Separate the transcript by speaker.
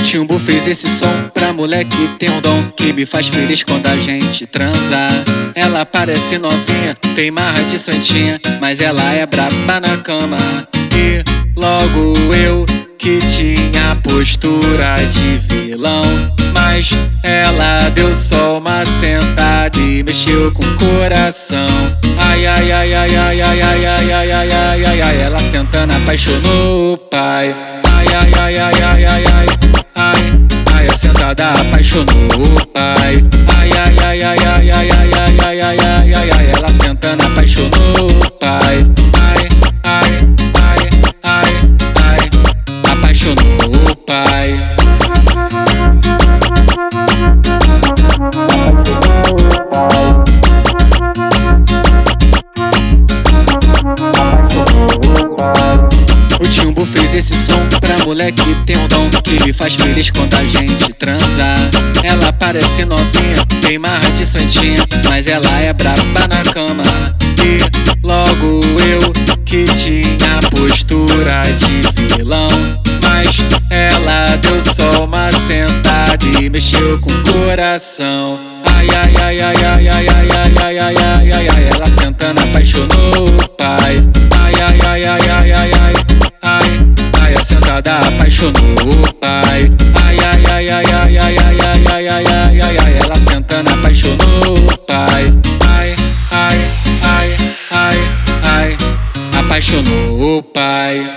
Speaker 1: Timbu fez esse som pra moleque tem um dom que me faz feliz quando a gente transa. Ela parece novinha, tem marra de santinha, mas ela é braba na cama. E logo eu que tinha postura de vilão, mas ela deu só uma sentada e mexeu com o coração. Ai ai ai ai ai ai ai ai ai ai ai ai ai ela sentando apaixonou o pai. Ai ai ai ai ai ai ai sentada apaixonou o pai. Ai ai ai ai ai ai ai ai ai ai ai ai ai ela sentando apaixonou o pai. Ai ai ai ai ai apaixonou pai. O Timbu fez esse som pra moleque tem um dom que me faz feliz quando a gente transa. Ela parece novinha, tem marra de santinha, mas ela é braba na cama. E logo eu que tinha postura de vilão, mas ela deu só uma sentada e mexeu com o coração. Ai ai ai ai ai ai ai ai ai ai ai ai ai ela sentando apaixonou ai a sentada apaixonou o pai. Ai ai ai ai ai ai ai ai ai ai ai ai ai ela sentando apaixonou o pai. Ai ai ai ai ai.
Speaker 2: Apaixonou o pai.